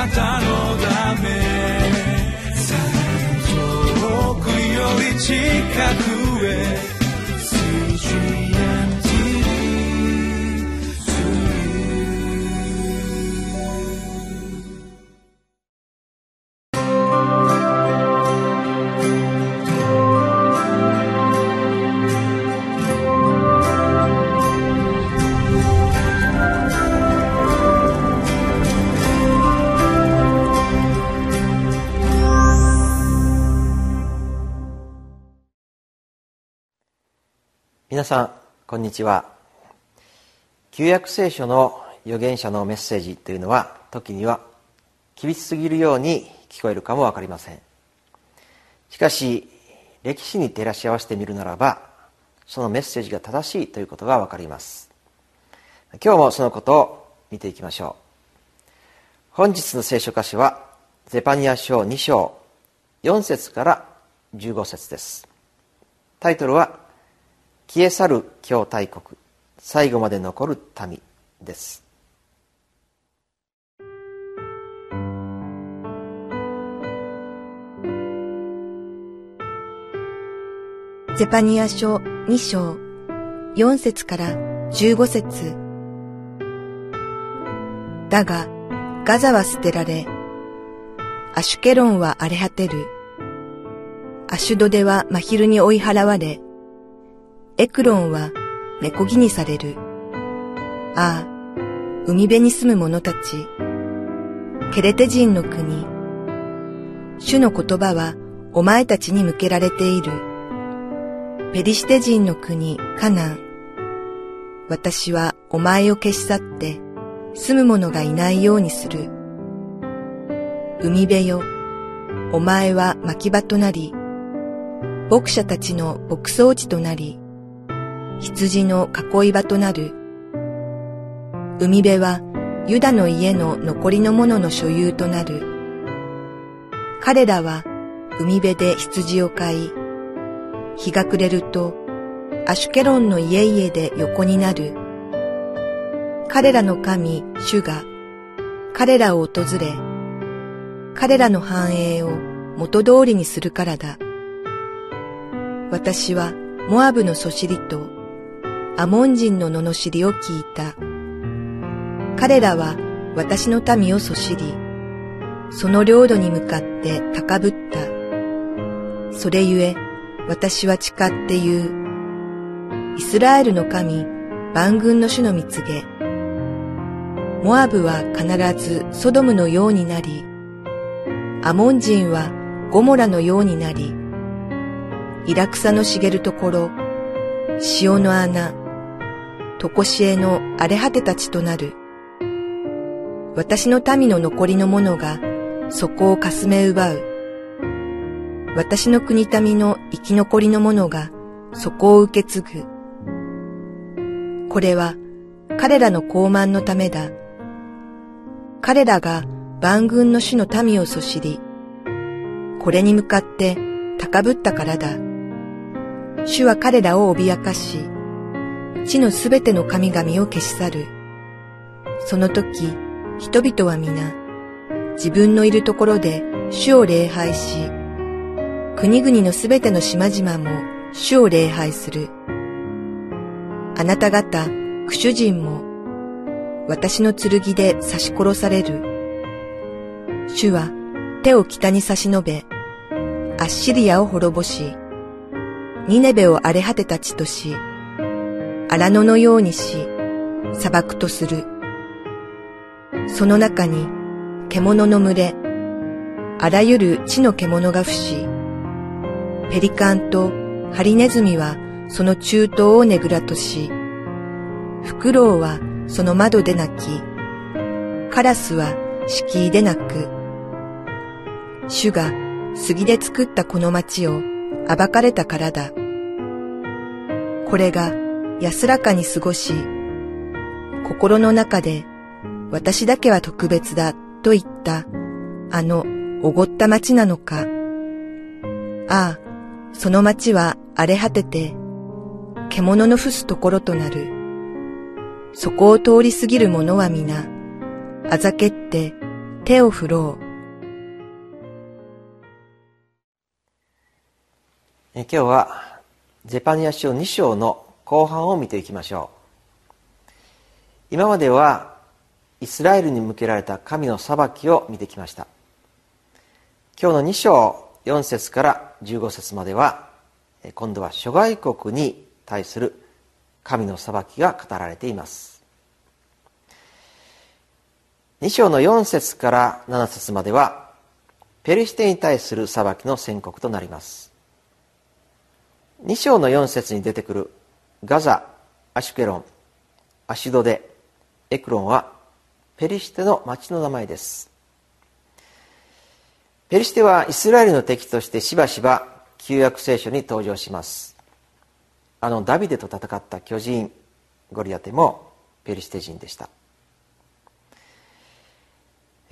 なたのため。遠くより近く。皆さんこんにちは。旧約聖書の預言者のメッセージというのは時には厳しすぎるように聞こえるかも分かりません。しかし歴史に照らし合わせてみるならばそのメッセージが正しいということが分かります。今日もそのことを見ていきましょう。本日の聖書箇所はゼパニア書2章4節から15節です。タイトルは消え去る京大国。最後まで残る民です。ゼパニア書2章4節から15節。だがガザは捨てられアシュケロンは荒れ果てる。アシュドデは真昼に追い払われエクロンは猫木にされる。ああ、海辺に住む者たち。ケレテ人の国。主の言葉はお前たちに向けられている。ペリシテ人の国、カナン。私はお前を消し去って住む者がいないようにする。海辺よ、お前は牧場となり、牧者たちの牧草地となり、羊の囲い場となる。海辺はユダの家の残りのものの所有となる。彼らは海辺で羊を飼い、日が暮れるとアシュケロンの家々で横になる。彼らの神、主が彼らを訪れ、彼らの繁栄を元通りにするからだ。私はモアブのそしりとアモン人の罵りを聞いた。彼らは私の民をそしり、その領土に向かって高ぶった。それゆえ、私は誓って言う。イスラエルの神、万軍の主の蜜げ。モアブは必ずソドムのようになり、アモン人はゴモラのようになり、イラクサの茂るところ、潮の穴、とこしえの荒れ果てたちとなる。私の民の残りの者がそこをかすめ奪う。私の国民の生き残りの者がそこを受け継ぐ。これは彼らの傲慢のためだ。彼らが万軍の主の民をそしり、これに向かって高ぶったからだ。主は彼らを脅かし、地のすべての神々を消し去る。その時、人々は皆、自分のいるところで主を礼拝し、国々のすべての島々も主を礼拝する。あなた方、クシュ人も、私の剣で刺し殺される。主は手を北に差し伸べ、アッシリアを滅ぼし、ニネベを荒れ果てた地とし、荒野のようにし、砂漠とする。その中に獣の群れ、あらゆる地の獣が伏し、ペリカンとハリネズミはその中東をねぐらとし、フクロウはその窓で泣き、カラスは敷居で泣く。主が杉で作ったこの町を暴かれたからだ。これが安らかに過ごし、心の中で私だけは特別だと言ったあのおごった町なのか。ああ、その町は荒れ果てて、獣の伏すところとなる。そこを通り過ぎる者は皆、あざけって手を振ろう。え今日はゼパニア書2章の後半を見ていきましょう。今まではイスラエルに向けられた神の裁きを見てきました。今日の2章4節から15節までは今度は諸外国に対する神の裁きが語られています。2章の4節から7節まではペリシテに対する裁きの宣告となります。2章の4節に出てくるガザ、アシュケロン、アシドデ、エクロンはペリシテの町の名前です。ペリシテはイスラエルの敵としてしばしば旧約聖書に登場します。あのダビデと戦った巨人ゴリアテもペリシテ人でした。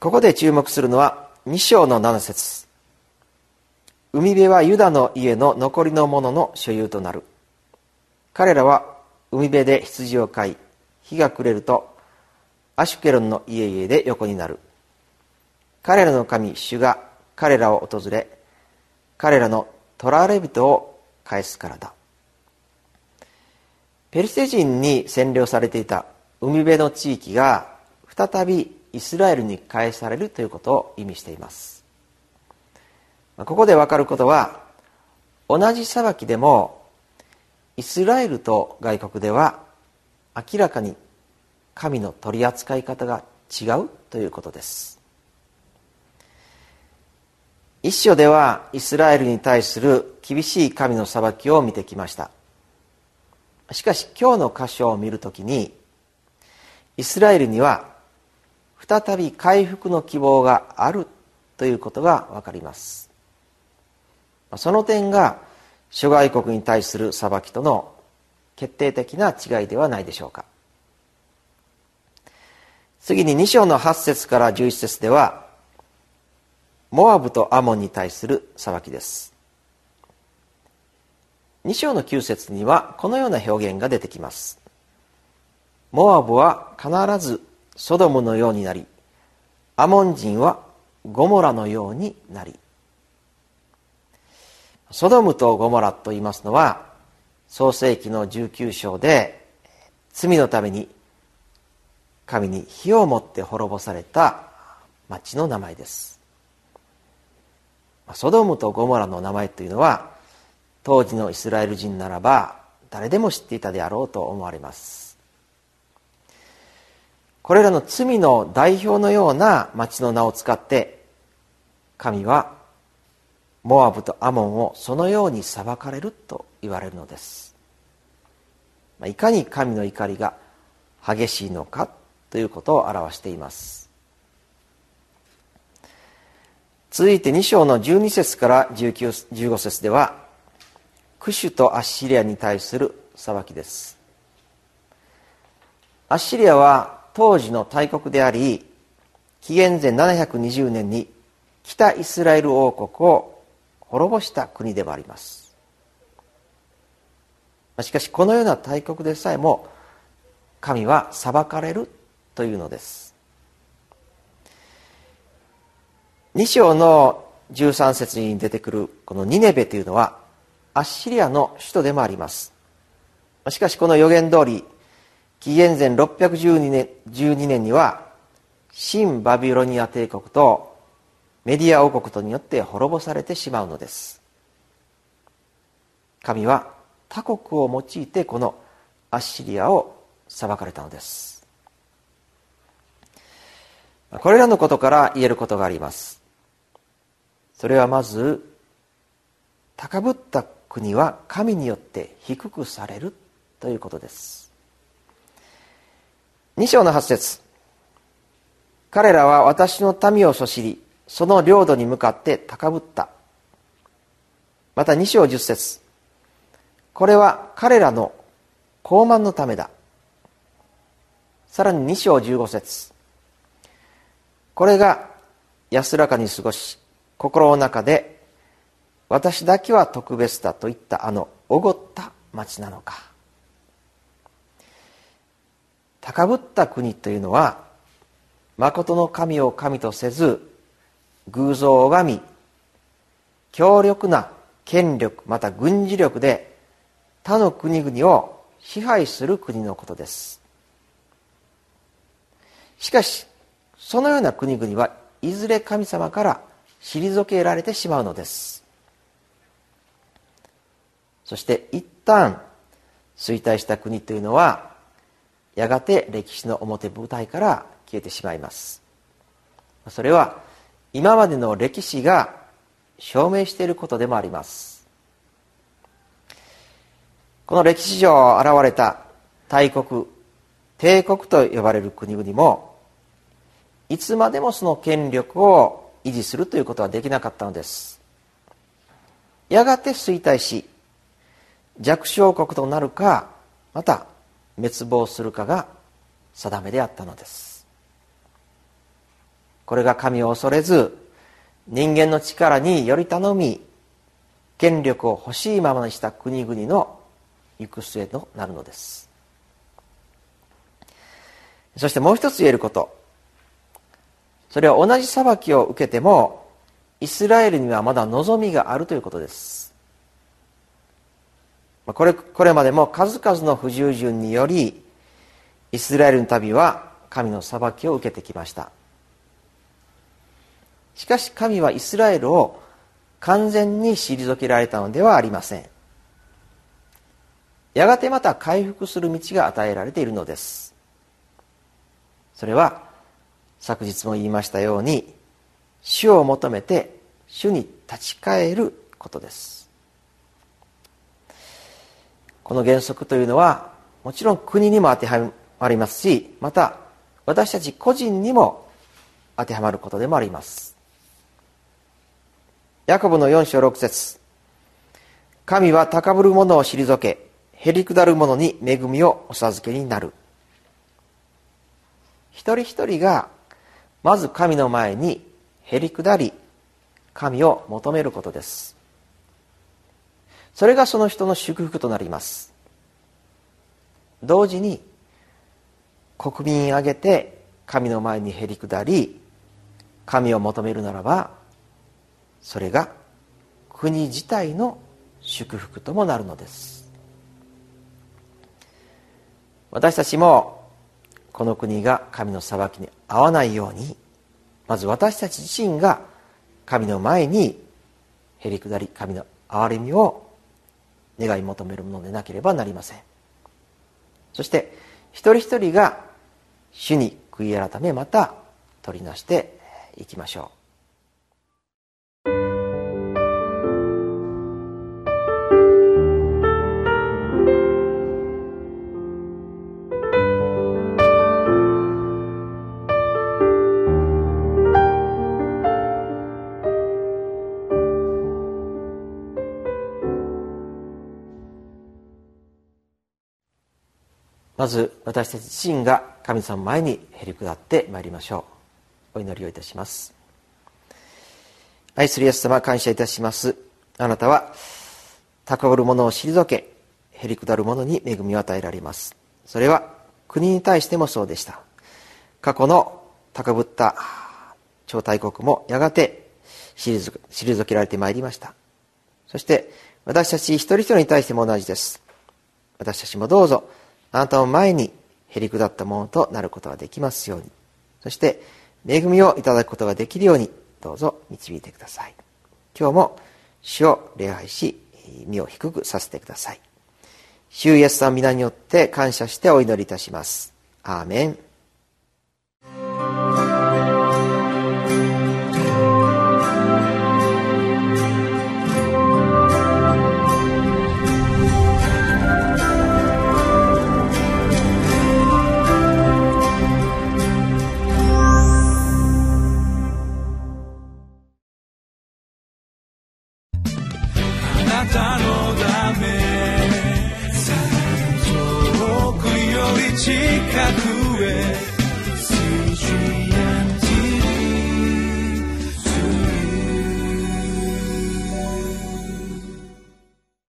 ここで注目するのは2章の7節。海辺はユダの家の残りの者の所有となる。彼らは海辺で羊を飼い日が暮れるとアシュケロンの家々で横になる。彼らの神主が彼らを訪れ彼らの捕られ人を返すからだ。ペリシテ人に占領されていた海辺の地域が再びイスラエルに返されるということを意味しています。ここで分かることは同じ裁きでもイスラエルと外国では明らかに神の取り扱い方が違うということです。一章ではイスラエルに対する厳しい神の裁きを見てきました。しかし今日の箇所を見るときにイスラエルには再び回復の希望があるということが分かります。その点が諸外国に対する裁きとの決定的な違いではないでしょうか。次に2章の8節から11節ではモアブとアモンに対する裁きです。2章の9節にはこのような表現が出てきます。モアブは必ずソドムのようになりアモン人はゴモラのようになり。ソドムとゴモラと言いますのは創世紀の19章で罪のために神に火を持って滅ぼされた町の名前です。ソドムとゴモラの名前というのは当時のイスラエル人ならば誰でも知っていたであろうと思われます。これらの罪の代表のような町の名を使って神はモアブとアモンをそのように裁かれると言われるのです。いかに神の怒りが激しいのかということを表しています。続いて2章の12節から15節ではクシュとアッシリアに対する裁きです。アッシリアは当時の大国であり紀元前720年に北イスラエル王国を滅ぼした国でもあります。しかしこのような大国でさえも神は裁かれるというのです。2章の13節に出てくるこのニネベというのはアッシリアの首都でもあります。しかしこの予言通り紀元前612年 ,12 年には新バビロニア帝国とメディア王国とによって滅ぼされてしまうのです。神は他国を用いてこのアッシリアを裁かれたのです。これらのことから言えることがあります。それはまず高ぶった国は神によって低くされるということです。2章の8節。彼らは私の民をそしりその領土に向かって高ぶった。また2章10節。これは彼らの傲慢のためだ。さらに2章15節。これが安らかに過ごし心の中で私だけは特別だといったあのおごった町なのか。高ぶった国というのは誠の神を神とせず偶像を拝み強力な権力また軍事力で他の国々を支配する国のことです。しかしそのような国々はいずれ神様から退けられてしまうのです。そして一旦衰退した国というのはやがて歴史の表舞台から消えてしまいます。それは今までの歴史が証明していることでもあります。この歴史上現れた大国帝国と呼ばれる国々もいつまでもその権力を維持するということはできなかったのです。やがて衰退し弱小国となるかまた滅亡するかが定めであったのです。これが神を恐れず人間の力により頼み権力を欲しいままにした国々の行く末となるのです。そしてもう一つ言えること。それは同じ裁きを受けてもイスラエルにはまだ望みがあるということです。これこれまでも数々の不従順によりイスラエルの民は神の裁きを受けてきました。しかし神はイスラエルを完全に退けられたのではありません。やがてまた回復する道が与えられているのです。それは昨日も言いましたように主を求めて主に立ち返ることです。この原則というのはもちろん国にも当てはまりますしまた私たち個人にも当てはまることでもあります。ヤコブの4章6節。神は高ぶる者を退けへりくだる者に恵みをお授けになる。一人一人がまず神の前にへりくだり神を求めることです。それがその人の祝福となります。同時に国民挙げて神の前にへりくだり神を求めるならばそれが国自体の祝福ともなるのです。私たちもこの国が神の裁きに合わないようにまず私たち自身が神の前にへりくだり神の憐れみを願い求めるものでなければなりません。そして一人一人が主に悔い改めまた取りなしていきましょう。まず私たち自身が神様前にへり下ってまいりましょう。お祈りをいたします。愛するイエス様感謝いたします。あなたは高ぶる者を退けへり下る者に恵みを与えられます。それは国に対してもそうでした。過去の高ぶった超大国もやがて退けられてまいりました。そして私たち一人一人に対しても同じです。私たちもどうぞあなたを前にへりくだったものとなることができますように。そして恵みをいただくことができるようにどうぞ導いてください。今日も主を礼拝し身を低くさせてください。主イエスさん皆によって感謝してお祈りいたします。アーメン。